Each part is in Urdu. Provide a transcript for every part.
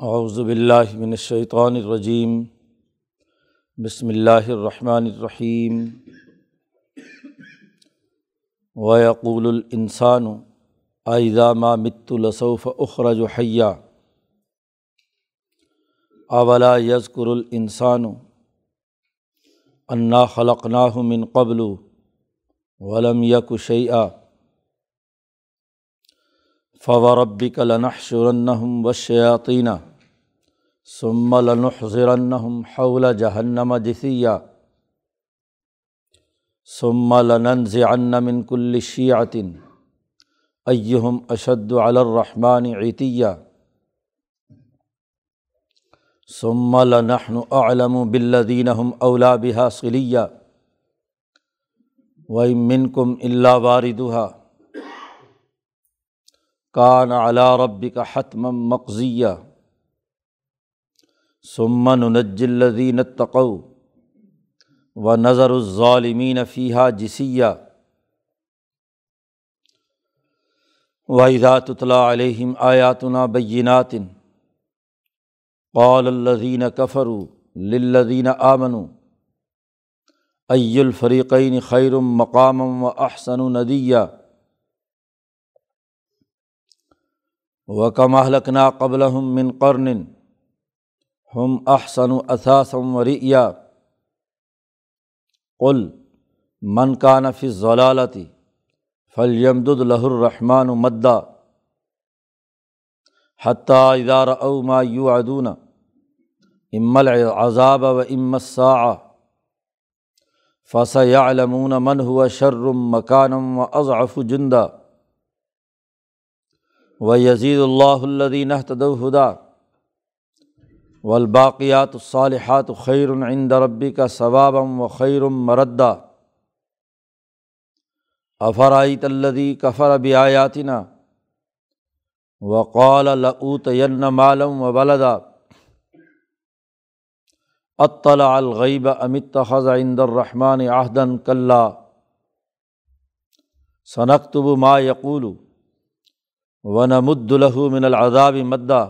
اعوذ باللہ من الشیطان الرجیم، بسم اللہ الرحمن الرحیم، ویقول الانسان اذا ما مت لسوف اخرج حیا اولا یذکر الانسان، انا خلقناہ من قبل ولم یک شیئا فوربک لنحشرنہم والشیاطین ثم لنحضرنہم حول جہنم جثیا ثم لننزعن من كل شیعة ایہم اشد علی الرحمن عتیہ ثم لنحن اعلم بالذین هم اولا بها صلیہ وَإِن مِّنكُمْ إِلَّا وَارِدُهَا کان علا رب کا حتم مقضیہ سمن نجلدین تقو و نظر الظالمین فیحہ جسیہ وحیدات اطلاع علیہم آیاتنا بینات قال الذین کفروا للذین آمنوا ای الفریقین خیر مقام و احسن ندیہ و کمحلکنا قبل ہم من قرن ہم احسن و اثاثم وریا قل من کا نفی ضلالتی فلیمد الہ الرحمٰن مدا حتیٰ ادار او ما یو ادون ام العذاب و ام الساع فسیعلمون من ہوا شرم مکانم و اضعف جندہ و یزید اللہ الدین تدہدا و الباقیات الصالحات خیر عند ربی کا ثوابم و خیرم مردہ افرائیت الدی کفر بیاتنا وقال لعوت مالم و ولدا اطلاع الغیب امت خز عند الرحمٰن آہدن کلّہ ثنقتب ما یقول و نمد الہ من العذاب مدہ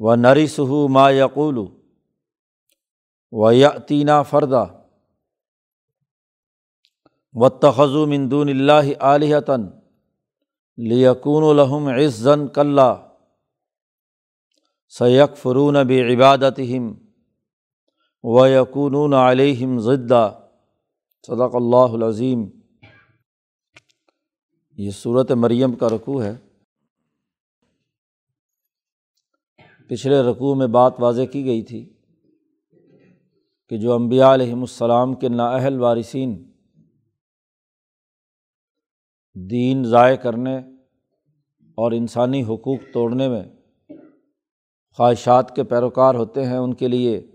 و نریسہ ما یقول و یتینہ فردہ و تخذو مندون اللہ علیہتاً لیکون الحم عزن کلّہ سیق فرون بِ عبادتہم و یقون علیہم ضدہ صدق اللہ العظیم یہ صورت مریم کا رقوع ہے۔ پچھلے رقوع میں بات واضح کی گئی تھی کہ جو امبیا علیہم السلام کے نااہل وارثین دین ضائع کرنے اور انسانی حقوق توڑنے میں خواہشات کے پیروکار ہوتے ہیں، ان کے لیے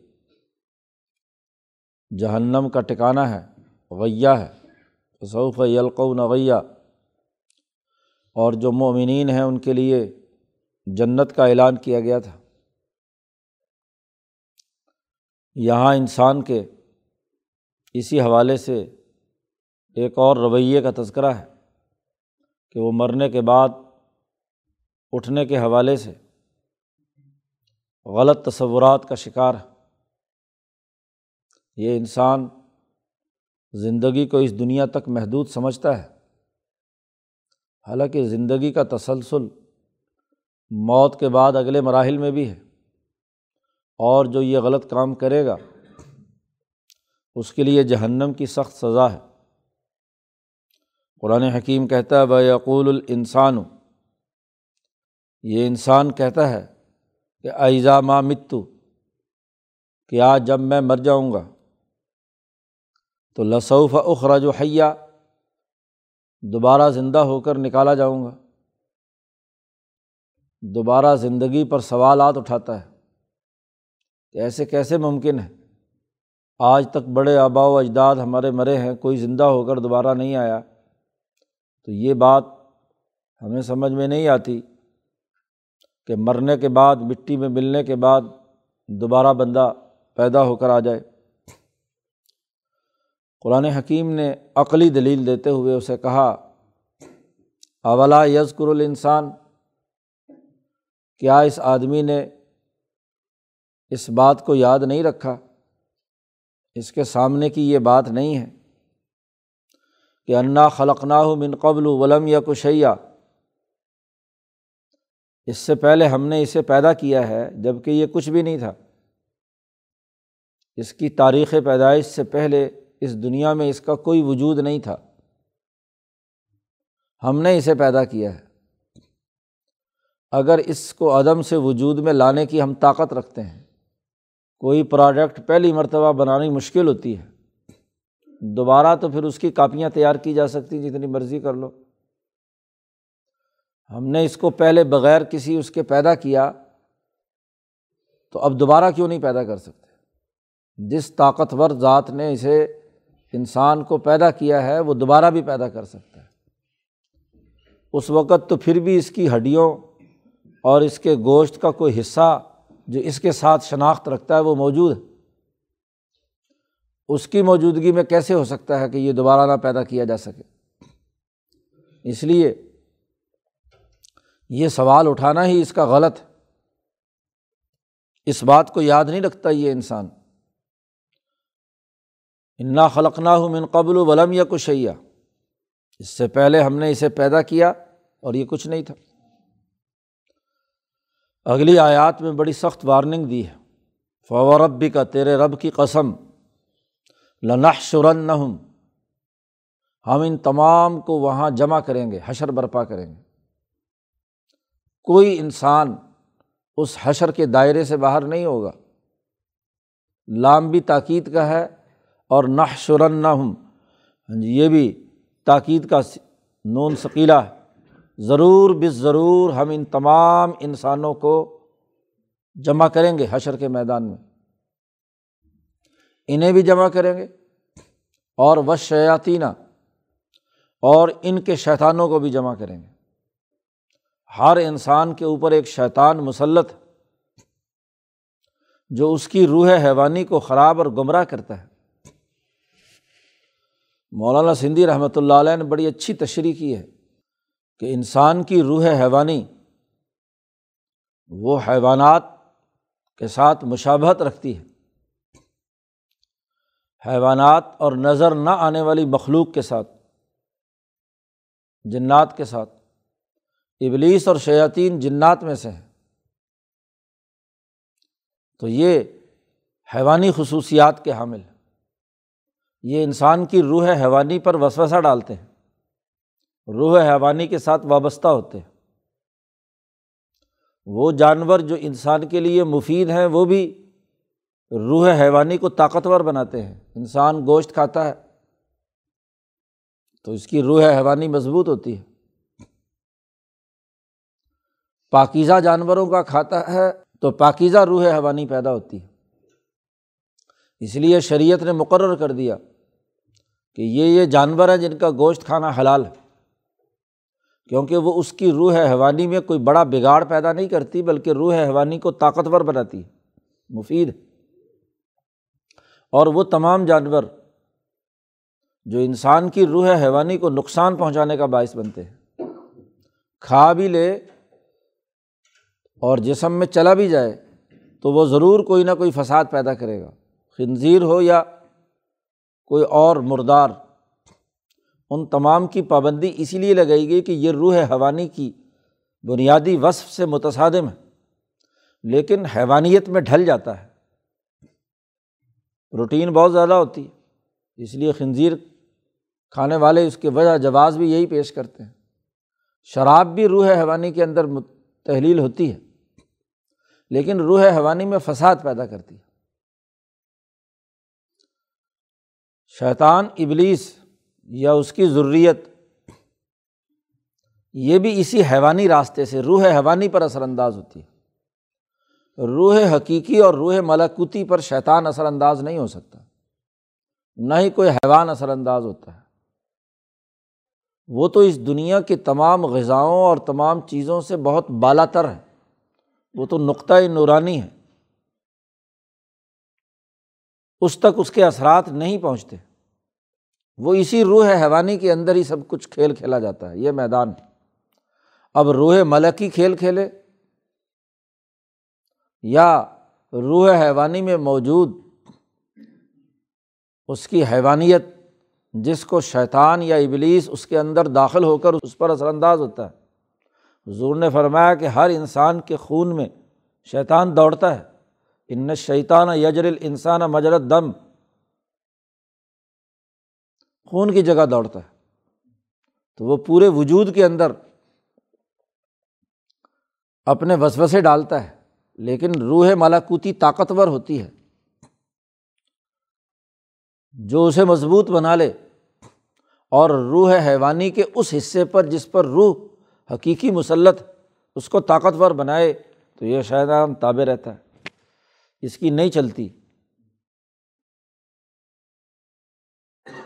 جہنم کا ٹکانہ ہے، غیہ ہے۔ تصوف یلقو نغیہ اور جو مومنین ہیں ان کے لیے جنت کا اعلان کیا گیا تھا۔ یہاں انسان کے اسی حوالے سے ایک اور رویے کا تذکرہ ہے کہ وہ مرنے کے بعد اٹھنے کے حوالے سے غلط تصورات کا شکار ہے۔ یہ انسان زندگی کو اس دنیا تک محدود سمجھتا ہے۔ حالانکہ زندگی کا تسلسل موت کے بعد اگلے مراحل میں بھی ہے۔ اور جو یہ غلط کام کرے گا، اس کے لیے جہنم کی سخت سزا ہے۔ قرآن حکیم کہتا ہے بیقول الانسان یہ انسان کہتا ہے کہ، ایزا ما متو کہ آج جب میں مر جاؤں گا، تو لصوف اخراج و حیا۔ دوبارہ زندہ ہو کر نکالا جاؤں گا۔ دوبارہ زندگی پر سوالات اٹھاتا ہے۔ کہ ایسے کیسے ممکن ہے؟ آج تک بڑے آبا و اجداد ہمارے مرے ہیں، کوئی زندہ ہو کر دوبارہ نہیں آیا۔ تو یہ بات ہمیں سمجھ میں نہیں آتی کہ مرنے کے بعد، مٹی میں ملنے کے بعد دوبارہ بندہ پیدا ہو کر آ جائے۔ قرآن حکیم نے عقلی دلیل دیتے ہوئے اسے کہا اولا یزکر الانسان؟ کیا اس آدمی نے اس بات کو یاد نہیں رکھا؟ اس کے سامنے کی یہ بات نہیں ہے کہ انا خلقنا من قبل ولم یا کشیا اس سے پہلے ہم نے اسے پیدا کیا ہے جبکہ یہ کچھ بھی نہیں تھا۔ اس کی تاریخ پیدائش سے پہلے اس دنیا میں اس کا کوئی وجود نہیں تھا۔ ہم نے اسے پیدا کیا ہے۔ اگر اس کو عدم سے وجود میں لانے کی ہم طاقت رکھتے ہیں، کوئی پروڈکٹ پہلی مرتبہ بنانی مشکل ہوتی ہے۔ دوبارہ تو پھر اس کی کاپیاں تیار کی جا سکتی جتنی مرضی کر لو۔ ہم نے اس کو پہلے بغیر کسی اس کے پیدا کیا، تو اب دوبارہ کیوں نہیں پیدا کر سکتے؟ جس طاقتور ذات نے اسے انسان کو پیدا کیا ہے، وہ دوبارہ بھی پیدا کر سکتا ہے۔ اس وقت تو پھر بھی اس کی ہڈیوں اور اس کے گوشت کا کوئی حصہ جو اس کے ساتھ شناخت رکھتا ہے، وہ موجود ہے۔ اس کی موجودگی میں کیسے ہو سکتا ہے کہ یہ دوبارہ نہ پیدا کیا جا سکے؟ اس لیے یہ سوال اٹھانا ہی اس کا غلط اس بات کو یاد نہیں رکھتا یہ انسان۔ انا خلقنا ہوں من قبل ولم یا کشیا اس سے پہلے ہم نے اسے پیدا کیا اور یہ کچھ نہیں تھا۔ اگلی آیات میں بڑی سخت وارننگ دی ہے۔ فور ربی کا تیرے رب کی قسم لنح شرن ہم ان تمام کو وہاں جمع کریں گے، حشر برپا کریں گے۔ کوئی انسان اس حشر کے دائرے سے باہر نہیں ہوگا۔ لام بھی تاکید کا ہے اور نہ شرن نہ ہاں جی یہ بھی تاکید کا نون ثقیلا ہے۔ ضرور بس ضرور ہم ان تمام انسانوں کو جمع کریں گے حشر کے میدان میں۔ انہیں بھی جمع کریں گے۔ اور و شیاتینہ اور ان کے شیطانوں کو بھی جمع کریں گے۔ ہر انسان کے اوپر ایک شیطان مسلط، جو اس کی روح حیوانی کو خراب اور گمراہ کرتا ہے۔ مولانا سندھی رحمۃ اللہ علیہ نے بڑی اچھی تشریح کی ہے کہ انسان کی روح حیوانی، وہ حیوانات کے ساتھ مشابہت رکھتی ہے۔ حیوانات اور نظر نہ آنے والی مخلوق کے ساتھ، جنات کے ساتھ، ابلیس اور شیاطین جنات میں سے ہیں۔ تو یہ حیوانی خصوصیات کے حامل ہیں۔ یہ انسان کی روح حیوانی پر وسوسہ ڈالتے ہیں۔ روح حیوانی کے ساتھ وابستہ ہوتے ہیں۔ وہ جانور جو انسان کے لیے مفید ہیں، وہ بھی روح حیوانی کو طاقتور بناتے ہیں۔ انسان گوشت کھاتا ہے تو اس کی روح حیوانی مضبوط ہوتی ہے۔ پاکیزہ جانوروں کا کھاتا ہے تو پاکیزہ روح حیوانی پیدا ہوتی ہے۔ اس لیے شریعت نے مقرر کر دیا کہ یہ یہ جانور ہیں جن کا گوشت کھانا حلال ہے۔ کیونکہ وہ اس کی روح حیوانی میں کوئی بڑا بگاڑ پیدا نہیں کرتی، بلکہ روح حیوانی کو طاقتور بناتی ہے، مفید اور وہ تمام جانور جو انسان کی روح حیوانی کو نقصان پہنچانے کا باعث بنتے ہیں۔ کھا بھی لے اور جسم میں چلا بھی جائے تو وہ ضرور کوئی نہ کوئی فساد پیدا کرے گا۔ خنزیر ہو یا کوئی اور مردار، ان تمام کی پابندی اسی لیے لگائی گئی کہ یہ روح حیوانی کی بنیادی وصف سے متصادم ہے، لیکن حیوانیت میں ڈھل جاتا ہے۔ روٹین بہت زیادہ ہوتی ہے، اس لیے خنزیر کھانے والے اس کے وجہ جواز بھی یہی پیش کرتے ہیں۔ شراب بھی روح حیوانی کے اندر تحلیل ہوتی ہے، لیکن روح حیوانی میں فساد پیدا کرتی ہے۔ شیطان ابلیس یا اس کی ضروریت یہ بھی اسی حیوانی راستے سے، روح حیوانی پر اثر انداز ہوتی ہے۔ روح حقیقی اور روح ملاکوتی پر شیطان اثر انداز نہیں ہو سکتا۔ نہ ہی کوئی حیوان اثر انداز ہوتا ہے۔ وہ تو اس دنیا کی تمام غذاؤں اور تمام چیزوں سے بہت بالا تر ہے۔ وہ تو نقطۂ نورانی ہے۔ اس تک اس کے اثرات نہیں پہنچتے۔ وہ اسی روح حیوانی کے اندر ہی سب کچھ کھیل کھیلا جاتا ہے، یہ میدان اب روح ملکی کھیل کھیلے۔ یا روح حیوانی میں موجود اس کی حیوانیت، جس کو شیطان یا ابلیس اس کے اندر داخل ہو کر اس پر اثر انداز ہوتا ہے۔ حضور نے فرمایا کہ ہر انسان کے خون میں شیطان دوڑتا ہے۔ ان شیطان یجر الانسان مجرت دم خون کی جگہ دوڑتا ہے۔ تو وہ پورے وجود کے اندر اپنے وسوسے ڈالتا ہے، لیکن روح مالاکوتی طاقتور ہوتی ہے۔ جو اسے مضبوط بنا لے اور روح حیوانی کے اس حصے پر جس پر روح حقیقی مسلط اس کو طاقتور بنائے، تو یہ شاید عام تابع رہتا ہے۔ اس کی نہیں چلتی۔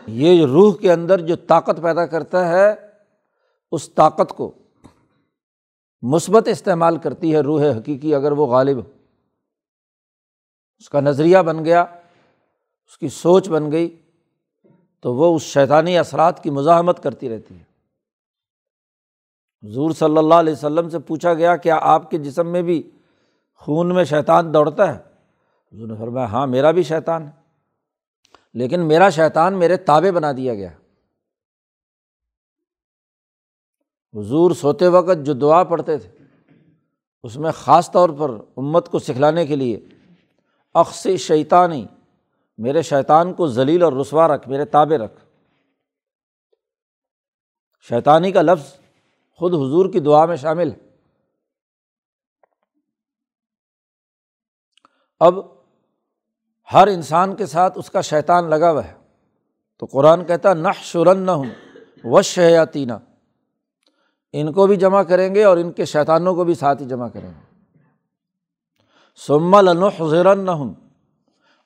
یہ روح کے اندر جو طاقت پیدا کرتا ہے، اس طاقت کو مثبت استعمال کرتی ہے روح حقیقی اگر وہ غالب ہو۔ اس کا نظریہ بن گیا، اس کی سوچ بن گئی، تو وہ اس شیطانی اثرات کی مزاحمت کرتی رہتی ہے۔ حضور صلی اللہ علیہ وسلم سے پوچھا گیا، کیا آپ کے جسم میں بھی خون میں شیطان دوڑتا ہے؟ حضور نے فرمایا ہاں میرا بھی شیطان ہے۔ لیکن میرا شیطان میرے تابے بنا دیا گیا۔ حضور سوتے وقت جو دعا پڑھتے تھے، اس میں خاص طور پر امت کو سکھلانے کے لیے اقس شیطانی، میرے شیطان کو ذلیل اور رسوا رکھ، میرے تابے رکھ۔ شیطانی کا لفظ خود حضور کی دعا میں شامل ہے۔ اب ہر انسان کے ساتھ اس کا شیطان لگا ہوا ہے۔ تو قرآن کہتا نہ شرن نہ ہوں و شیاتینہ ان کو بھی جمع کریں گے اور ان کے شیطانوں کو بھی ساتھ ہی جمع کریں گے۔ سما حضرن نہ ہوں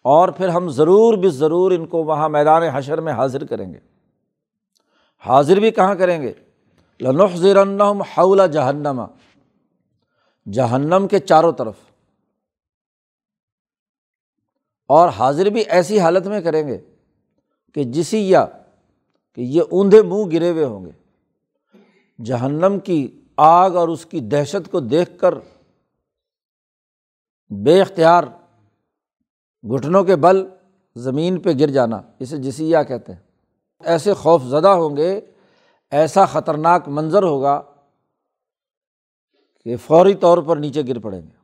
اور پھر ہم ضرور بھی ضرور ان کو وہاں میدان حشر میں حاضر کریں گے۔ حاضر بھی کہاں کریں گے؟ لنح ضرن حول جہنما جہنم کے چاروں طرف۔ اور حاضر بھی ایسی حالت میں کریں گے کہ جسی یا کہ یہ اوندھے منہ گرے ہوئے ہوں گے۔ جہنم کی آگ اور اس کی دہشت کو دیکھ کر بے اختیار گھٹنوں کے بل زمین پہ گر جانا، اسے جسیا کہتے ہیں۔ ایسے خوف زدہ ہوں گے، ایسا خطرناک منظر ہوگا کہ فوری طور پر نیچے گر پڑیں گے۔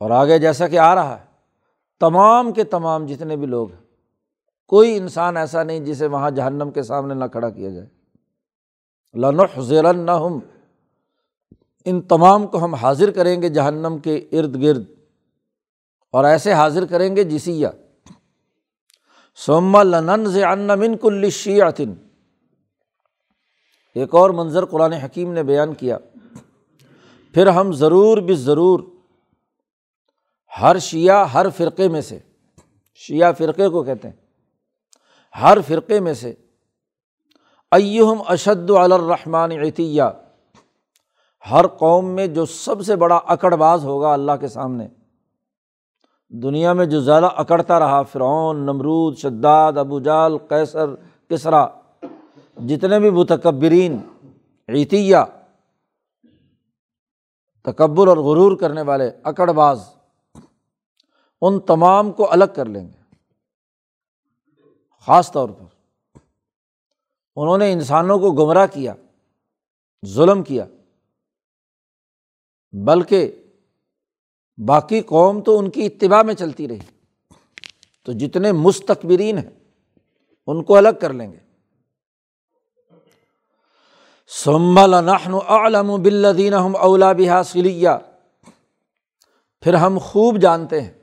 اور آگے جیسا کہ آ رہا ہے، تمام کے تمام جتنے بھی لوگ ہیں، کوئی انسان ایسا نہیں جسے وہاں جہنم کے سامنے نہ کھڑا کیا جائے۔ لنح زیرن نہ ہم ان تمام کو ہم حاضر کریں گے جہنم کے ارد گرد، اور ایسے حاضر کریں گے جسیا سوما لنن ضن من کل شیعتن ایک اور منظر قرآن حکیم نے بیان کیا۔ پھر ہم ضرور بھی ضرور ہر شیعہ ہر فرقے میں سے، شیعہ فرقے کو کہتے ہیں، ہر فرقے میں سے، ایہم اشد الرحمٰن عطیہ ہر قوم میں جو سب سے بڑا اکڑ باز ہوگا اللہ کے سامنے۔ دنیا میں جو زیادہ اکڑتا رہا، فرعون، نمرود، شداد، ابو جال کیسر کسرا، جتنے بھی متکبرین عطیہ تکبر اور غرور کرنے والے اکڑ باز ان تمام کو الگ کر لیں گے۔ خاص طور پر انہوں نے انسانوں کو گمراہ کیا، ظلم کیا، بلکہ باقی قوم تو ان کی اتباع میں چلتی رہی۔ تو جتنے مستقبرین ہیں، ان کو الگ کر لیں گے۔ سمبل نحن بلدین ہم اولا بحا سلیہ پھر ہم خوب جانتے ہیں۔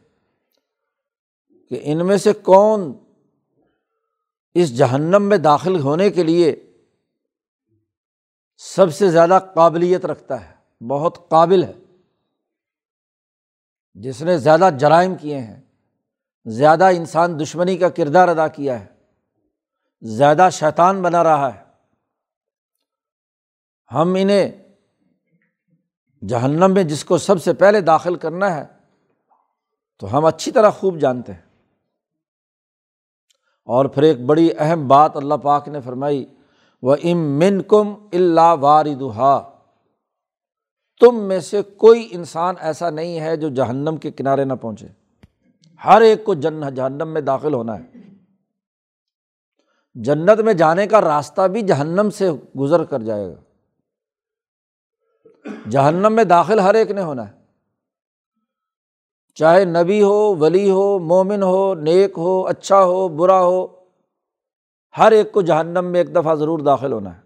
کہ ان میں سے کون اس جہنم میں داخل ہونے کے لیے سب سے زیادہ قابلیت رکھتا ہے، بہت قابل ہے۔ جس نے زیادہ جرائم کیے ہیں، زیادہ انسان دشمنی کا کردار ادا کیا ہے، زیادہ شیطان بنا رہا ہے۔ ہم انہیں جہنم میں جس کو سب سے پہلے داخل کرنا ہے، تو ہم اچھی طرح خوب جانتے ہیں۔ اور پھر ایک بڑی اہم بات اللہ پاک نے فرمائی وہ ام من کم اللہ واردہ تم میں سے کوئی انسان ایسا نہیں ہے جو جہنم کے کنارے نہ پہنچے۔ ہر ایک کو جن، جہنم میں داخل ہونا ہے۔ جنت میں جانے کا راستہ بھی جہنم سے گزر کر جائے گا۔ جہنم میں داخل ہر ایک نے ہونا ہے۔ چاہے نبی ہو، ولی ہو، مومن ہو، نیک ہو اچھا ہو، برا ہو، ہر ایک کو جہنم میں ایک دفعہ ضرور داخل ہونا ہے۔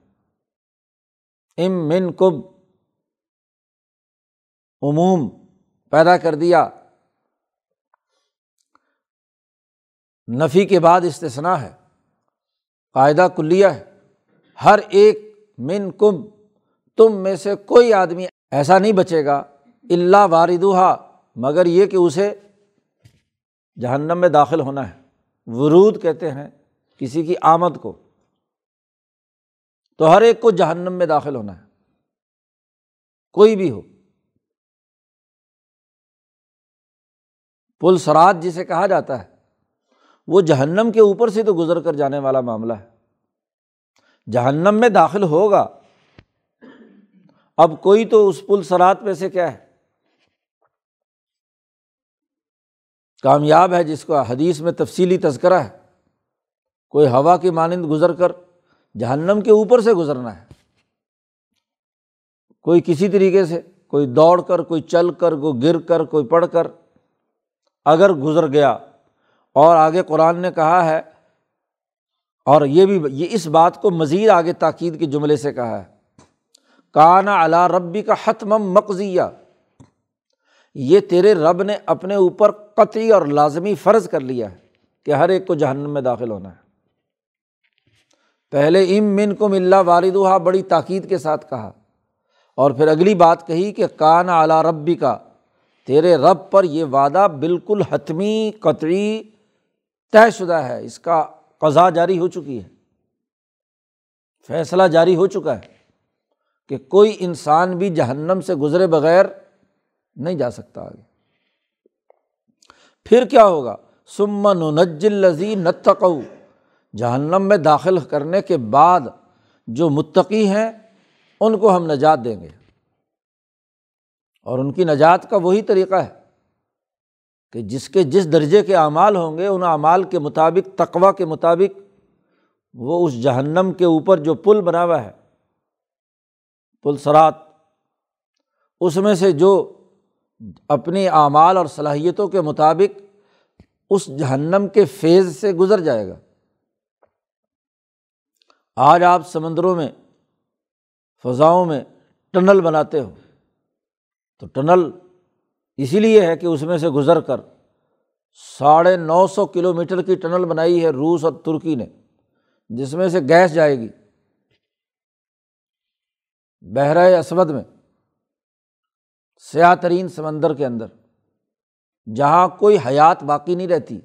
ام من کب عموم پیدا کر دیا۔ نفی کے بعد استثنا ہے، قاعدہ کلیہ ہے۔ ہر ایک من کم تم میں سے کوئی آدمی ایسا نہیں بچے گا اللہ واردہ مگر یہ کہ اسے جہنم میں داخل ہونا ہے۔ ورود کہتے ہیں کسی کی آمد کو۔ تو ہر ایک کو جہنم میں داخل ہونا ہے۔ کوئی بھی ہو۔ پل سرات جسے کہا جاتا ہے، وہ جہنم کے اوپر سے تو گزر کر جانے والا معاملہ ہے۔ جہنم میں داخل ہوگا۔ اب کوئی تو اس پل سرات میں سے کیا ہے؟ کامیاب ہے جس کو حدیث میں تفصیلی تذکرہ ہے۔ کوئی ہوا کی مانند گزر کر جہنم کے اوپر سے گزرنا ہے۔ کوئی کسی طریقے سے کوئی دوڑ کر، کوئی چل کر، کوئی گر کر، کوئی پڑھ کر اگر گزر گیا اور آگے قرآن نے کہا ہے اور یہ بھی، یہ اس بات کو مزید آگے تاکید کے جملے سے کہا ہے۔ کانا علا ربی کا حتم مقضیہ۔ یہ تیرے رب نے اپنے اوپر قطعی اور لازمی فرض کر لیا ہے کہ ہر ایک کو جہنم میں داخل ہونا ہے۔ پہلے ام من کو ملا والدہ بڑی تاکید کے ساتھ کہا۔ اور پھر اگلی بات کہی کہ کان اعلیٰ ربی کا تیرے رب پر یہ وعدہ بالکل حتمی، قطعی طے شدہ ہے۔ اس کا قضا جاری ہو چکی ہے۔ فیصلہ جاری ہو چکا ہے کہ کوئی انسان بھی جہنم سے گزرے بغیر نہیں جا سکتا آگے۔ پھر کیا ہوگا؟ سمن نجل نتقو جہنم میں داخل کرنے کے بعد جو متقی ہیں، ان کو ہم نجات دیں گے۔ اور ان کی نجات کا وہی طریقہ ہے کہ جس کے جس درجے کے اعمال ہوں گے، ان اعمال کے مطابق تقوا کے مطابق، وہ اس جہنم کے اوپر جو پل بنا ہوا ہے، پل سرات، اس میں سے جو اپنی اعمال اور صلاحیتوں کے مطابق اس جہنم کے فیض سے گزر جائے گا۔ آج آپ سمندروں میں، فضاؤں میں ٹنل بناتے ہو۔ تو ٹنل اسی لیے ہے کہ اس میں سے گزر کر ساڑھے نو سو کلو میٹر کی ٹنل بنائی ہے روس اور ترکی نے، جس میں سے گیس جائے گی۔ بحرۂ اسود میں سیاہ ترین سمندر کے اندر، جہاں کوئی حیات باقی نہیں رہتی،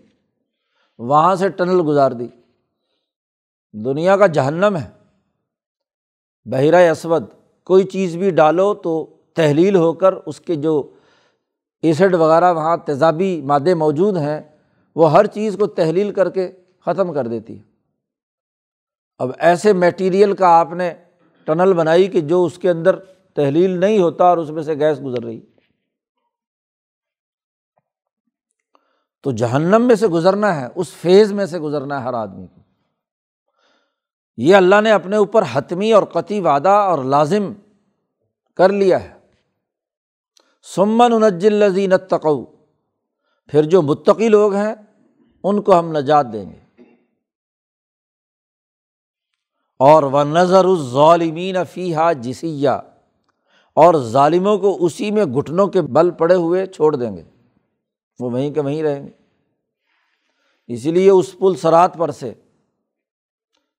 وہاں سے ٹنل گزار دی۔ دنیا کا جہنم ہے۔ بحیرۂ اسود، کوئی چیز بھی ڈالو تو تحلیل ہو کر اس کے جو ایسڈ وغیرہ وہاں تیزابی مادے موجود ہیں، وہ ہر چیز کو تحلیل کر کے ختم کر دیتی ہے۔ اب ایسے میٹیریل کا آپ نے ٹنل بنائی کہ جو اس کے اندر تحلیل نہیں ہوتا اور اس میں سے گیس گزر رہی۔ تو جہنم میں سے گزرنا ہے، اس فیز میں سے گزرنا ہے ہر آدمی کو۔ یہ اللہ نے اپنے اوپر حتمی اور قطعی وعدہ اور لازم کر لیا ہے۔ سمن انجل الزین تقو پھر جو متقی لوگ ہیں، ان کو ہم نجات دیں گے۔ اور وہ نظر الظالمین فیحہ جسیہ اور ظالموں کو اسی میں گھٹنوں کے بل پڑے ہوئے چھوڑ دیں گے۔ وہ وہیں کہ وہیں رہیں گے۔ اسی لیے اس پل سرات پر سے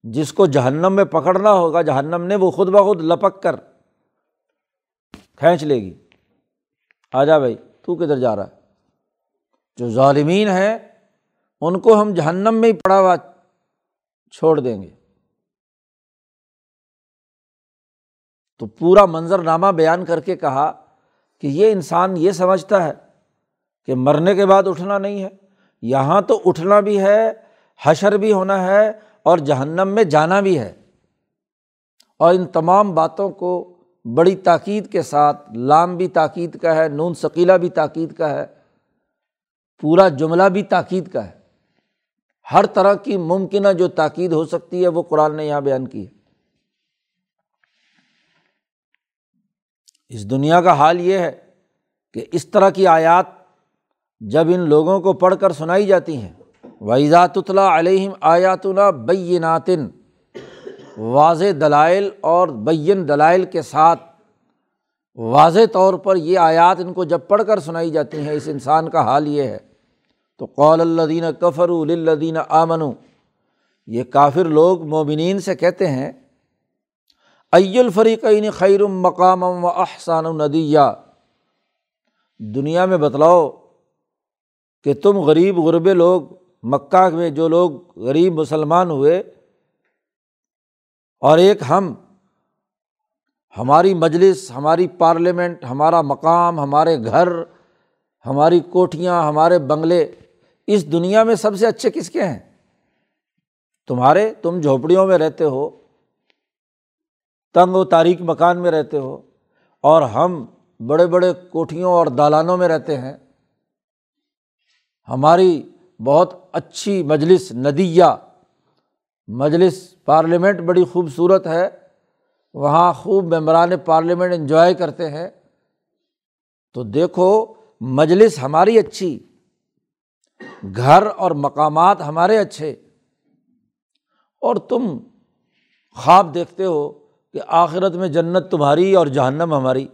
جس کو جہنم میں پکڑنا ہوگا، جہنم نے وہ خود بخود لپک کر کھینچ لے گی۔ آ جا بھائی، تو کدھر جا رہا ہے؟ جو ظالمین ہیں، ان کو ہم جہنم میں ہی پڑا ہوا چھوڑ دیں گے۔ تو پورا منظر نامہ بیان کر کے کہا کہ یہ انسان یہ سمجھتا ہے کہ مرنے کے بعد اٹھنا نہیں ہے، یہاں تو اٹھنا بھی ہے، حشر بھی ہونا ہے اور جہنم میں جانا بھی ہے۔ اور ان تمام باتوں کو بڑی تاکید کے ساتھ، لام بھی تاکید کا ہے، نون ثقیلا بھی تاکید کا ہے، پورا جملہ بھی تاکید کا ہے۔ ہر طرح کی ممکنہ جو تاکید ہو سکتی ہے، وہ قرآن نے یہاں بیان کی ہے۔ اس دنیا کا حال یہ ہے کہ اس طرح کی آیات جب ان لوگوں کو پڑھ کر سنائی جاتی ہیں ویزات علیہم آیات بیناتن واضح دلائل اور بین دلائل کے ساتھ واضح طور پر یہ آیات ان کو جب پڑھ کر سنائی جاتی ہیں، اس انسان کا حال یہ ہے۔ تو قول اللہ کفر الدین آمن یہ کافر لوگ موبنین سے کہتے ہیں ای الفریقین خیر مقام و احسان الندیہ دنیا میں بتلاؤ کہ تم غریب غربے لوگ، مکہ میں جو لوگ غریب مسلمان ہوئے، اور ایک ہم، ہماری مجلس، ہماری پارلیمنٹ، ہمارا مقام، ہمارے گھر، ہماری کوٹھیاں، ہمارے بنگلے، اس دنیا میں سب سے اچھے کس کے ہیں؟ تمہارے، تم جھونپڑیوں میں رہتے ہو۔ تنگ و تاریخ مکان میں رہتے ہو اور ہم بڑے بڑے کوٹھیوں اور دالانوں میں رہتے ہیں۔ ہماری بہت اچھی مجلس ندیہ، مجلس پارلیمنٹ بڑی خوبصورت ہے۔ وہاں خوب ممبران پارلیمنٹ انجوائے کرتے ہیں۔ تو دیکھو، مجلس ہماری اچھی، گھر اور مقامات ہمارے اچھے۔ اور تم خواب دیکھتے ہو کہ آخرت میں جنت تمہاری اور جہنم ہماری۔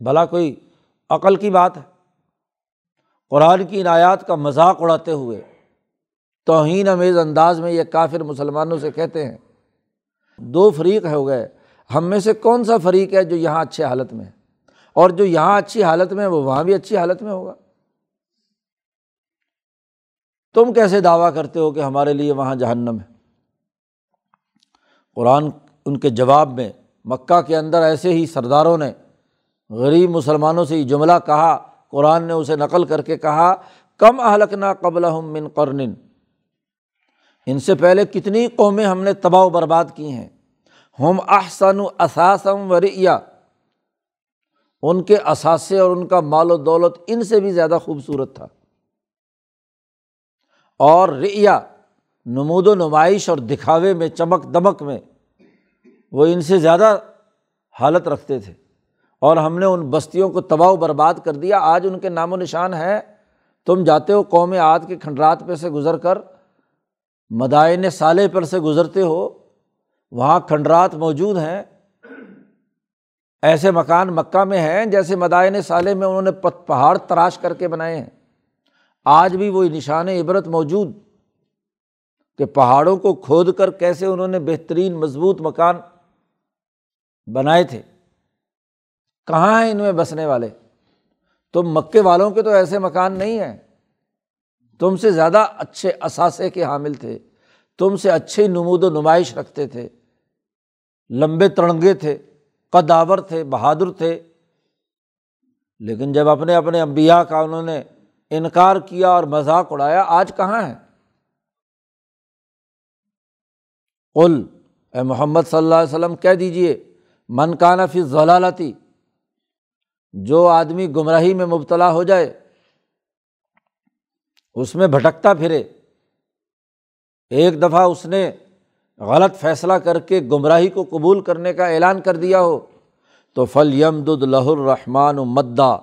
بھلا کوئی عقل کی بات ہے۔ قرآن کی عنایات کا مذاق اڑاتے ہوئے توہین امیز انداز میں یہ کافر مسلمانوں سے کہتے ہیں، دو فریق ہو گئے۔ ہم میں سے کون سا فریق ہے جو یہاں اچھے حالت میں ہے؟ اور جو یہاں اچھی حالت میں ہے، وہ وہاں بھی اچھی حالت میں ہوگا۔ تم کیسے دعویٰ کرتے ہو کہ ہمارے لیے وہاں جہنم ہے؟ قرآن ان کے جواب میں مکہ کے اندر ایسے ہی سرداروں نے غریب مسلمانوں سے یہ جملہ کہا، قرآن نے اسے نقل کر کے کہا، کم اہلکنا قبل ہم من قرن۔ ان سے پہلے کتنی قومیں ہم نے تباہ و برباد کی ہیں۔ ہم احسن و اثاثم وریا ان کے اثاثے اور ان کا مال و دولت ان سے بھی زیادہ خوبصورت تھا۔ اور ریا نمود و نمائش اور دکھاوے میں، چمک دمک میں وہ ان سے زیادہ حالت رکھتے تھے اور ہم نے ان بستیوں کو تباہ و برباد کر دیا۔ آج ان کے نام و نشان ہے تم جاتے ہو قوم آد کے کھنڈرات پہ سے گزر کر، مدائن سالے پر سے گزرتے ہو۔ وہاں کھنڈرات موجود ہیں۔ ایسے مکان مکہ میں ہیں جیسے مدائن سالے میں انہوں نے پہاڑ تراش کر کے بنائے ہیں۔ آج بھی وہ نشان عبرت موجود کہ پہاڑوں کو کھود کر کیسے انہوں نے بہترین، مضبوط مکان بنائے تھے۔ کہاں ہیں ان میں بسنے والے؟ تم مکے والوں کے تو ایسے مکان نہیں ہیں۔ تم سے زیادہ اچھے اثاثے کے حامل تھے۔ تم سے اچھی نمود و نمائش رکھتے تھے۔ لمبے ترنگے تھے، قداور تھے، بہادر تھے۔ لیکن جب اپنے اپنے امبیا کا انہوں نے انکار کیا اور مذاق اڑایا، آج کہاں ہے قل، اے محمد صلی اللہ علیہ وسلم، کہہ دیجیے من کانا فی ضلالتی جو آدمی گمراہی میں مبتلا ہو جائے، اس میں بھٹکتا پھرے۔ ایک دفعہ اس نے غلط فیصلہ کر کے گمراہی کو قبول کرنے کا اعلان کر دیا ہو، تو فل یم دد لہ الرحمٰن مدا۔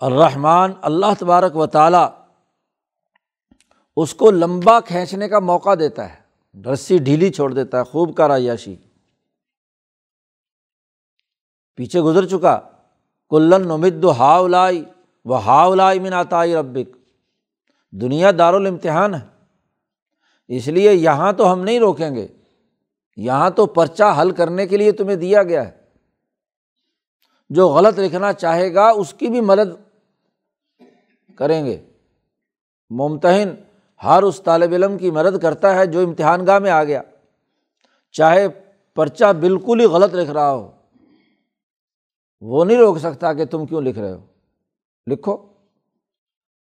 الرحمٰن اللہ تبارک و تعالیٰ اس کو لمبا کھینچنے کا موقع دیتا ہے۔ رسی ڈھیلی چھوڑ دیتا ہے، خوب کا رایاشی پیچھے گزر چکا۔ کلن نمد ہاؤ لائی و ہاؤ لائی من آتائی ربک۔ دنیا دار الامتحان ہے۔ اس لیے یہاں تو ہم نہیں روکیں گے۔ یہاں تو پرچہ حل کرنے کے لیے تمہیں دیا گیا ہے۔ جو غلط لکھنا چاہے گا، اس کی بھی مدد کریں گے۔ ممتحن ہر اس طالب علم کی مدد کرتا ہے جو امتحان گاہ میں آ گیا۔ چاہے پرچہ بالکل ہی غلط لکھ رہا ہو۔ وہ نہیں روک سکتا کہ تم کیوں لکھ رہے ہو۔ لکھو۔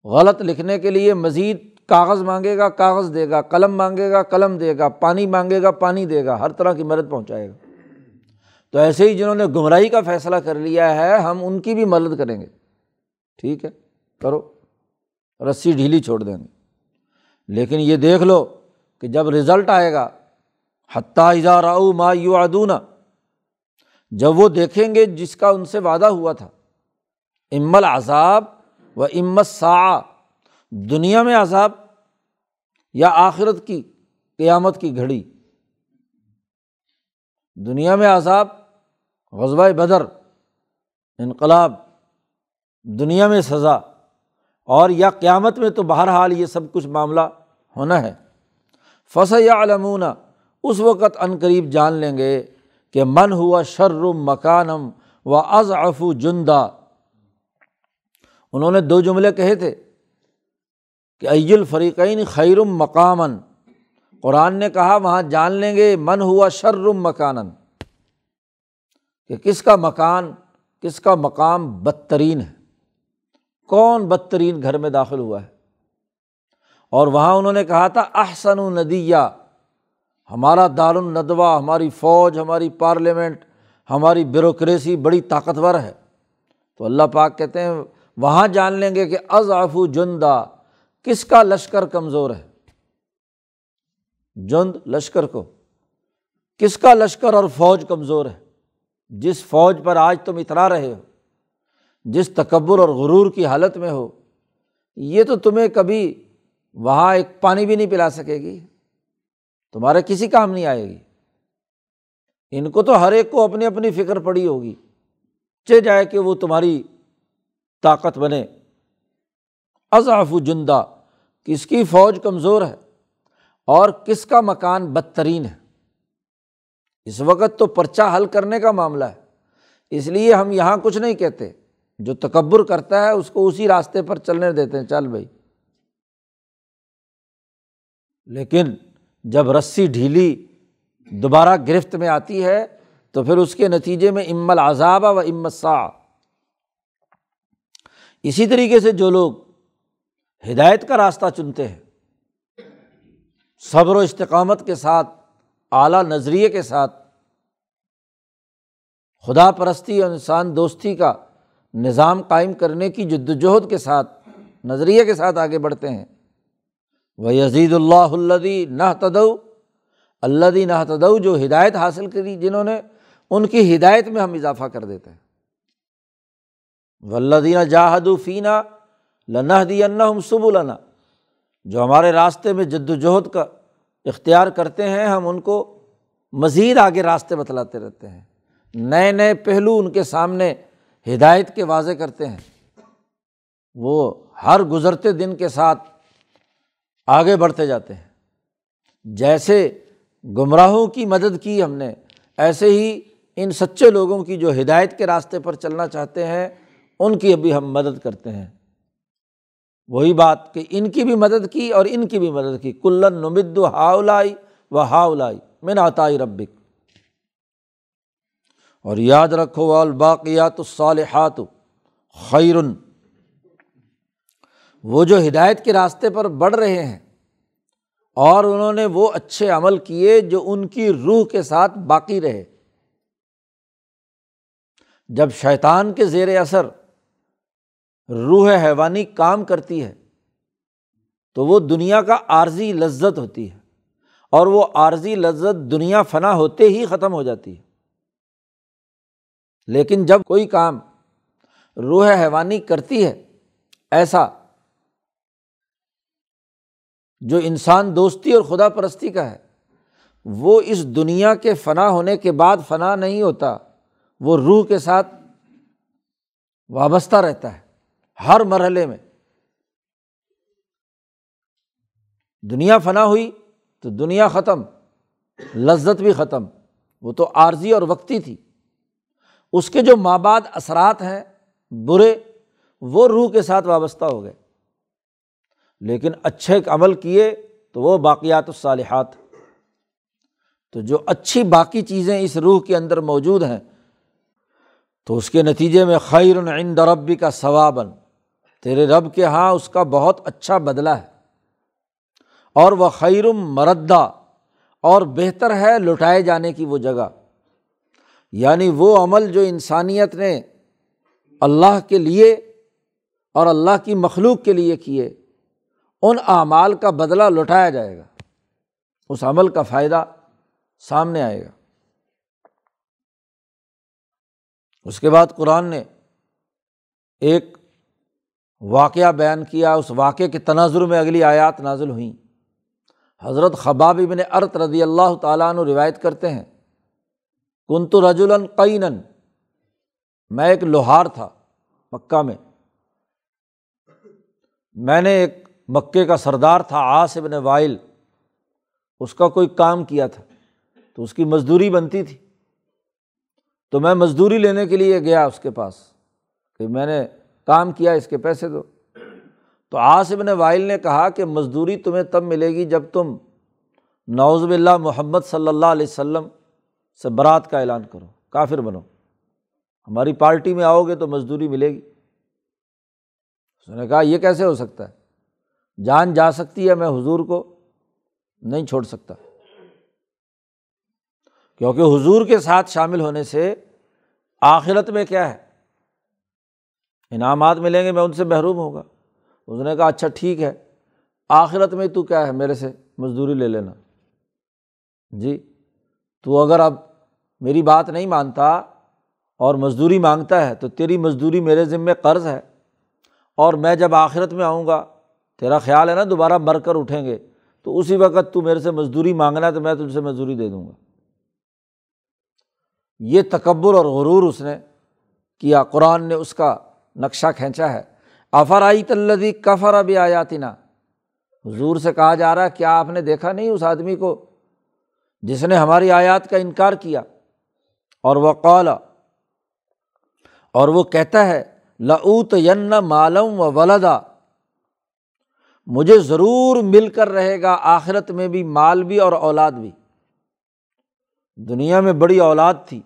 غلط لکھنے کے لیے مزید کاغذ مانگے گا، کاغذ دے گا، قلم مانگے گا، قلم دے گا، پانی مانگے گا، پانی دے گا، ہر طرح کی مدد پہنچائے گا۔ تو ایسے ہی جنہوں نے گمراہی کا فیصلہ کر لیا ہے، ہم ان کی بھی مدد کریں گے۔ ٹھیک ہے، کرو۔ رسی ڈھیلی چھوڑ دیں گے۔ لیکن یہ دیکھ لو کہ جب رزلٹ آئے گا، حتیٰ اظہار ما یو ادونا جب وہ دیکھیں گے جس کا ان سے وعدہ ہوا تھا امل عذاب و امت سا دنیا میں عذاب یا آخرت کی، قیامت کی گھڑی۔ دنیا میں عذاب غزبۂ بدر، انقلاب، دنیا میں سزا۔ اور یا قیامت میں تو بہرحال یہ سب کچھ معاملہ ہونا ہے۔ فص یا علمون اس وقت عن قریب جان لیں گے کہ من ہوا شرم مکانم و از افو جندہ انہوں نے دو جملے کہے تھے کہ عی الفریقین خیرم مقامن قرآن نے کہا وہاں جان لیں گے من ہوا شرم مکانن کہ کس کا مکان، کس کا مقام بدترین ہے۔ کون بدترین گھر میں داخل ہوا ہے؟ اور وہاں انہوں نے کہا تھا، احسن الندیہ، ہمارا دار الندوا ہماری فوج، ہماری پارلیمنٹ، ہماری بیوروکریسی بڑی طاقتور ہے۔ تو اللہ پاک کہتے ہیں، وہاں جان لیں گے کہ از آفو جندہ کس کا لشکر کمزور ہے؟ جند لشکر کو۔ کس کا لشکر اور فوج کمزور ہے؟ جس فوج پر آج تم اترا رہے ہو۔ جس تکبر اور غرور کی حالت میں ہو، یہ تو تمہیں کبھی وہاں ایک پانی بھی نہیں پلا سکے گی۔ تمہارے کسی کام نہیں آئے گی۔ ان کو تو ہر ایک کو اپنی اپنی فکر پڑی ہوگی۔ چے جائے کہ وہ تمہاری طاقت بنے۔ اضاف جندہ، کس کی فوج کمزور ہے اور کس کا مکان بدترین ہے۔ اس وقت تو پرچہ حل کرنے کا معاملہ ہے، اس لیے ہم یہاں کچھ نہیں کہتے۔ جو تکبر کرتا ہے، اس کو اسی راستے پر چلنے دیتے ہیں۔ چل بھائی۔ لیکن جب رسی ڈھیلی دوبارہ گرفت میں آتی ہے، تو پھر اس کے نتیجے میں امل عذاب و امت سا اسی طریقے سے جو لوگ ہدایت کا راستہ چنتے ہیں، صبر و استقامت کے ساتھ، اعلیٰ نظریے کے ساتھ، خدا پرستی اور انسان دوستی کا نظام قائم کرنے کی جد وجہد کے ساتھ، نظریے کے ساتھ آگے بڑھتے ہیں۔ وہ یزید اللہ الدی نہ تدو اللہ نہ تدو جو ہدایت حاصل کری، جنہوں نے ان کی ہدایت میں ہم اضافہ کر دیتے ہیں۔ ولدینہ جاہد فینہ لنح دی ہم سب النا جو ہمارے راستے میں جد وجہد کا اختیار کرتے ہیں، ہم ان کو مزید آگے راستے بتلاتے رہتے ہیں۔ نئے نئے پہلو ان کے سامنے ہدایت کے واضح کرتے ہیں۔ وہ ہر گزرتے دن کے ساتھ آگے بڑھتے جاتے ہیں۔ جیسے گمراہوں کی مدد کی ہم نے، ایسے ہی ان سچے لوگوں کی جو ہدایت کے راستے پر چلنا چاہتے ہیں، ان کی ابھی ہم مدد کرتے ہیں۔ وہی بات کہ ان کی بھی مدد کی اور ان کی بھی مدد کی۔ کلن نمد ہاؤلائی و ہاؤلائی میں عطائی ربک۔ اور یاد رکھو الباقیات الصالحات خیرن۔ وہ جو ہدایت کے راستے پر بڑھ رہے ہیں اور انہوں نے وہ اچھے عمل کیے جو ان کی روح کے ساتھ باقی رہے۔ جب شیطان کے زیر اثر روح حیوانی کام کرتی ہے تو وہ دنیا کا عارضی لذت ہوتی ہے اور وہ عارضی لذت دنیا فنا ہوتے ہی ختم ہو جاتی ہے۔ لیکن جب کوئی کام روح حیوانی کرتی ہے، ایسا جو انسان دوستی اور خدا پرستی کا ہے، وہ اس دنیا کے فنا ہونے کے بعد فنا نہیں ہوتا، وہ روح کے ساتھ وابستہ رہتا ہے، ہر مرحلے میں۔ دنیا فنا ہوئی تو دنیا ختم، لذت بھی ختم، وہ تو عارضی اور وقتی تھی۔ اس کے جو مابعد اثرات ہیں، برے، وہ روح کے ساتھ وابستہ ہو گئے۔ لیکن اچھے عمل کیے تو وہ باقیات الصالحات۔ تو جو اچھی باقی چیزیں اس روح کے اندر موجود ہیں، تو اس کے نتیجے میں خیر عند ربی کا ثوابن تیرے رب کے یہاں اس کا بہت اچھا بدلا ہے۔ اور وہ خیرم مردہ اور بہتر ہے لٹائے جانے کی وہ جگہ۔ یعنی وہ عمل جو انسانیت نے اللہ کے لیے اور اللہ کی مخلوق کے لیے کیے، ان اعمال کا بدلہ لوٹایا جائے گا۔ اس عمل کا فائدہ سامنے آئے گا۔ اس کے بعد قرآن نے ایک واقعہ بیان کیا۔ اس واقعے کے تناظر میں اگلی آیات نازل ہوئیں۔ حضرت خباب ابن ارت رضی اللہ تعالیٰ عنہ روایت کرتے ہیں۔ کنت رجولن قینن۔ میں ایک لوہار تھا مکہ میں۔ میں نے ایک مکے کا سردار تھا آس ابن وائل۔ اس کا کوئی کام کیا تھا، تو اس کی مزدوری بنتی تھی۔ تو میں مزدوری لینے کے لیے گیا اس کے پاس کہ میں نے کام کیا، اس کے پیسے دو۔ تو آص ابن وائل نے کہا کہ مزدوری تمہیں تب ملے گی جب تم نوز اللہ محمد صلی اللہ علیہ وسلم سے برات کا اعلان کرو، کافر بنو۔ ہماری پارٹی میں آؤ گے تو مزدوری ملے گی۔ اس نے کہا، یہ کیسے ہو سکتا ہے؟ جان جا سکتی ہے، میں حضور کو نہیں چھوڑ سکتا۔ کیونکہ حضور کے ساتھ شامل ہونے سے آخرت میں کیا ہے؟ انعامات ملیں گے، میں ان سے محروم ہوگا۔ اس نے کہا اچھا ٹھیک ہے۔ آخرت میں تو کیا ہے؟ میرے سے مزدوری لے لینا۔ جی؟ تو اگر اب میری بات نہیں مانتا اور مزدوری مانگتا ہے تو تیری مزدوری میرے ذمے قرض ہے اور میں جب آخرت میں آؤں گا، تیرا خیال ہے نا دوبارہ مر کر اٹھیں گے، تو اسی وقت تو میرے سے مزدوری مانگنا ہے تو میں تجھ سے مزدوری دے دوں گا۔ یہ تکبر اور غرور اس نے کیا، قرآن نے اس کا نقشہ کھینچا ہے۔ افرائی تلدی کفر ابھی آیاتنا حضور سے کہا جا رہا ہے، کیا آپ نے دیکھا نہیں اس آدمی کو؟ جس نے ہماری آیات کا انکار کیا۔ اور وہ قولا اور وہ کہتا ہے لعوت ین معلوم و ولدا مجھے ضرور مل کر رہے گا آخرت میں بھی، مال بھی اور اولاد بھی۔ دنیا میں بڑی اولاد تھی۔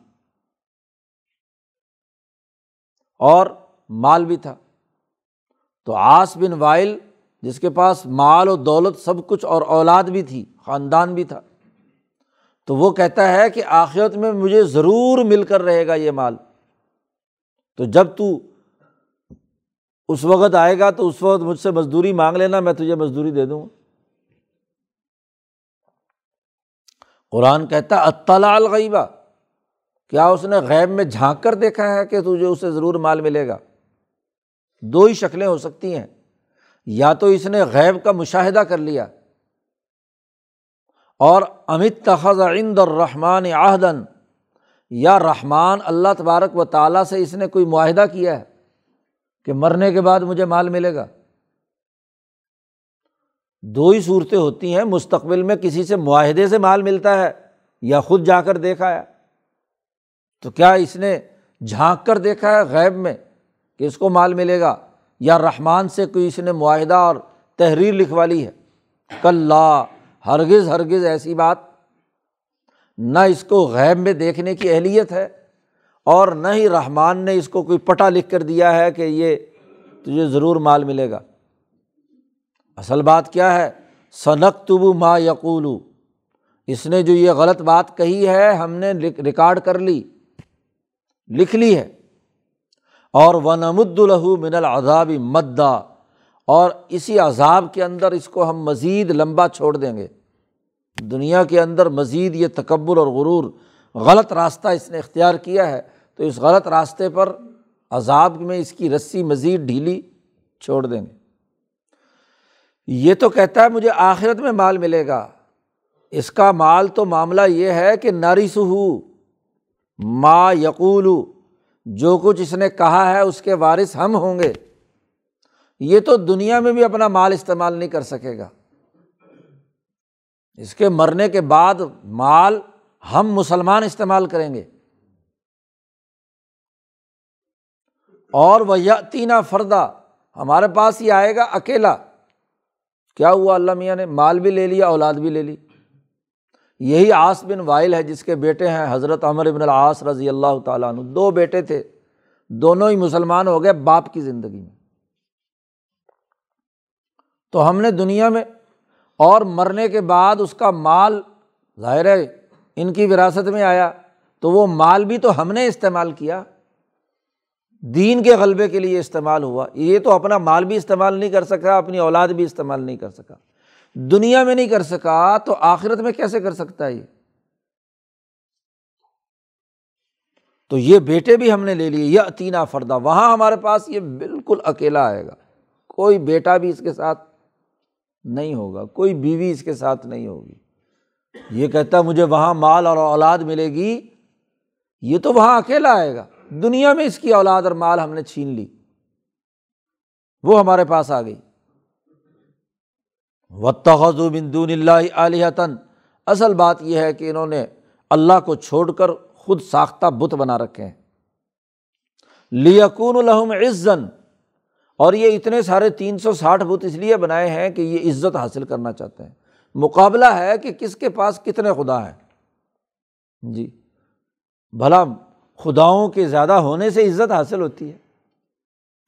اور مال بھی تھا۔ تو آس بن وائل، جس کے پاس مال و دولت سب کچھ اور اولاد بھی تھی، خاندان بھی تھا۔ تو وہ کہتا ہے کہ آخرت میں مجھے ضرور مل کر رہے گا یہ مال۔ تو جب تو اس وقت آئے گا تو اس وقت مجھ سے مزدوری مانگ لینا، میں تجھے مزدوری دے دوں۔ گا قرآن کہتا اطلاع الغیبہ۔ کیا اس نے غیب میں جھانک کر دیکھا ہے کہ تجھے اسے ضرور مال ملے گا؟ دو ہی شکلیں ہو سکتی ہیں۔ یا تو اس نے غیب کا مشاہدہ کر لیا اور امت تخذ عند الرحمٰن آہدن یا رحمان، اللہ تبارک و تعالیٰ سے اس نے کوئی معاہدہ کیا ہے کہ مرنے کے بعد مجھے مال ملے گا؟ دو ہی صورتیں ہوتی ہیں، مستقبل میں کسی سے معاہدے سے مال ملتا ہے یا خود جا کر دیکھا ہے۔ تو کیا اس نے جھانک کر دیکھا ہے غیب میں کہ اس کو مال ملے گا؟ یا رحمان سے کوئی اس نے معاہدہ اور تحریر لکھوا لی ہے؟ کل ہرگز ہرگز ایسی بات نہ اس کو غیب میں دیکھنے کی اہلیت ہے اور نہ ہی رحمان نے اس کو کوئی پٹا لکھ کر دیا ہے کہ یہ تجھے ضرور مال ملے گا۔ اصل بات کیا ہے؟ صنق تبو ما یقولو۔ اس نے جو یہ غلط بات کہی ہے، ہم نے ریکارڈ کر لی، لکھ لی ہے۔ اور ونمد الہو من العذابی مدا۔ اور اسی عذاب کے اندر اس کو ہم مزید لمبا چھوڑ دیں گے۔ دنیا کے اندر مزید یہ تکبر اور غرور غلط راستہ اس نے اختیار کیا ہے، تو اس غلط راستے پر عذاب میں اس کی رسی مزید ڈھیلی چھوڑ دیں گے۔ یہ تو کہتا ہے مجھے آخرت میں مال ملے گا۔ اس کا مال تو معاملہ یہ ہے کہ ناری سہو ما یقول جو کچھ اس نے کہا ہے اس کے وارث ہم ہوں گے۔ یہ تو دنیا میں بھی اپنا مال استعمال نہیں کر سکے گا۔ اس کے مرنے کے بعد مال ہم مسلمان استعمال کریں گے۔ اور وہ تینہ فردا، ہمارے پاس یہ آئے گا اکیلا۔ کیا ہوا اللہ میاں نے؟ مال بھی لے لیا، اولاد بھی لے لی۔ یہی آس بن وائل ہے جس کے بیٹے ہیں حضرت عمر ابن العاص رضی اللہ تعالیٰ عنہ۔ دو بیٹے تھے، دونوں ہی مسلمان ہو گئے باپ کی زندگی میں۔ تو ہم نے دنیا میں اور مرنے کے بعد اس کا مال، ظاہر ہے، ان کی وراثت میں آیا، تو وہ مال بھی تو ہم نے استعمال کیا۔ دین کے غلبے کے لیے استعمال ہوا۔ یہ تو اپنا مال بھی استعمال نہیں کر سکا، اپنی اولاد بھی استعمال نہیں کر سکا۔ دنیا میں نہیں کر سکا، تو آخرت میں کیسے کر سکتا ہے یہ؟ تو یہ بیٹے بھی ہم نے لے لیے یہ اتینا فردا۔ وہاں ہمارے پاس یہ بالکل اکیلا آئے گا۔ کوئی بیٹا بھی اس کے ساتھ نہیں ہوگا، کوئی بیوی اس کے ساتھ نہیں ہوگی۔ یہ کہتا مجھے وہاں مال اور اولاد ملے گی، یہ تو وہاں اکیلا آئے گا۔ دنیا میں اس کی اولاد اور مال ہم نے چھین لی۔ وہ ہمارے پاس آ گئی۔ و بندون اللہ علیہ اصل بات یہ ہے کہ انہوں نے اللہ کو چھوڑ کر خود ساختہ بت بنا رکھے ہیں۔ لیکون الحم عزن۔ اور یہ اتنے سارے تین سو ساٹھ بت اس لیے بنائے ہیں کہ یہ عزت حاصل کرنا چاہتے ہیں۔ مقابلہ ہے کہ کس کے پاس کتنے خدا ہیں۔ جی بھلا خداؤں کے زیادہ ہونے سے عزت حاصل ہوتی ہے۔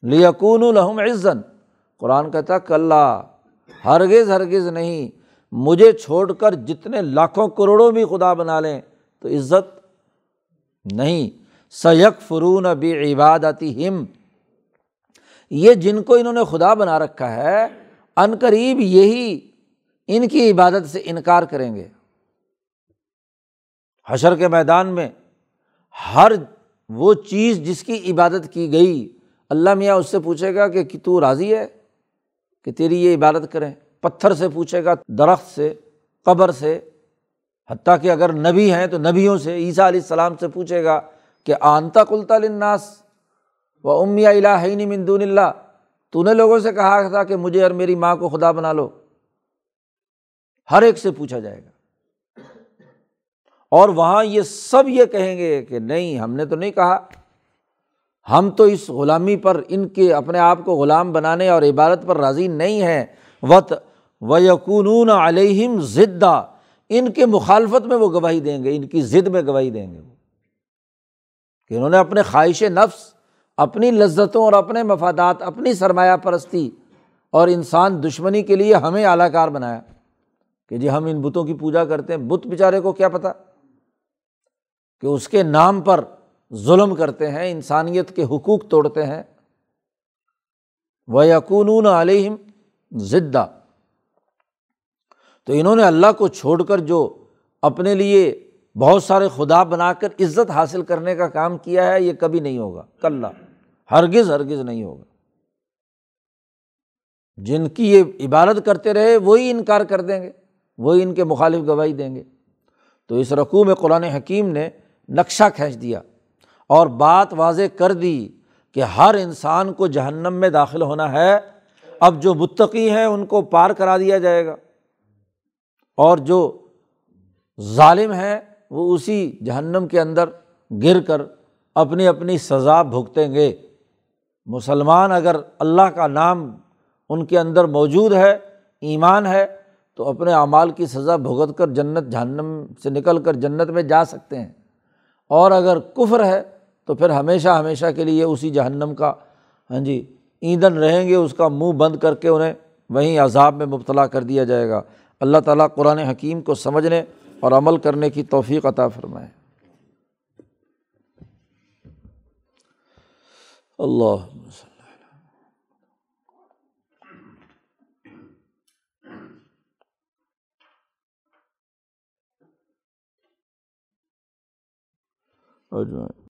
لیکون الحم عزن۔ قرآن کہتا کل ہرگز ہرگز نہیں، مجھے چھوڑ کر جتنے لاکھوں کروڑوں بھی خدا بنا لیں تو عزت نہیں۔ سیک فرون ابی عبادتی ہم یہ جن کو انہوں نے خدا بنا رکھا ہے، ان قریب یہی ان کی عبادت سے انکار کریں گے۔ حشر کے میدان میں ہر وہ چیز جس کی عبادت کی گئی، اللہ میاں اس سے پوچھے گا کہ تو راضی ہے کہ تیری یہ عبادت کریں؟ پتھر سے پوچھے گا درخت سے، قبر سے۔ حتیٰ کہ اگر نبی ہیں تو نبیوں سے، عیسیٰ علیہ السلام سے پوچھے گا کہ آنتا کلتا الناس و امیا الہ مندون اللہ تو نے لوگوں سے کہا تھا کہ مجھے اور میری ماں کو خدا بنا لو ہر ایک سے پوچھا جائے گا اور وہاں یہ سب یہ کہیں گے کہ نہیں ہم نے تو نہیں کہا ہم تو اس غلامی پر ان کے اپنے آپ کو غلام بنانے اور عبادت پر راضی نہیں ہیں وط و یقون علیہم ضدہ ان کے مخالفت میں وہ گواہی دیں گے ان کی ضد میں گواہی دیں گے کہ انہوں نے اپنے خواہش نفس اپنی لذتوں اور اپنے مفادات، اپنی سرمایہ پرستی اور انسان دشمنی کے لیے ہمیں اعلی کار بنایا کہ جی ہم ان بتوں کی پوجا کرتے ہیں۔ بت بیچارے کو کیا پتا؟ کہ اس کے نام پر ظلم کرتے ہیں، انسانیت کے حقوق توڑتے ہیں۔ وہ یقون علیہم ضدہ تو انہوں نے اللہ کو چھوڑ کر جو اپنے لیے بہت سارے خدا بنا کر عزت حاصل کرنے کا کام کیا ہے، یہ کبھی نہیں ہوگا۔ کل ہرگز ہرگز نہیں ہوگا۔ جن کی یہ عبادت کرتے رہے، وہی انکار کر دیں گے، وہی ان کے مخالف گواہی دیں گے۔ تو اس رقوع میں قرآن حکیم نے نقشہ کھینچ دیا اور بات واضح کر دی کہ ہر انسان کو جہنم میں داخل ہونا ہے۔ اب جو متقی ہیں، ان کو پار کرا دیا جائے گا۔ اور جو ظالم ہیں، وہ اسی جہنم کے اندر گر کر اپنی اپنی سزا بھگتیں گے۔ مسلمان اگر اللہ کا نام ان کے اندر موجود ہے، ایمان ہے، تو اپنے اعمال کی سزا بھگت کر جنت، جہنم سے نکل کر جنت میں جا سکتے ہیں۔ اور اگر کفر ہے، تو پھر ہمیشہ ہمیشہ کے لیے اسی جہنم کا ہاں جی ایندھن رہیں گے، اس کا منہ بند کر کے انہیں وہیں عذاب میں مبتلا کر دیا جائے گا۔ اللہ تعالیٰ قرآن حکیم کو سمجھنے اور عمل کرنے کی توفیق عطا فرمائے۔ اللہ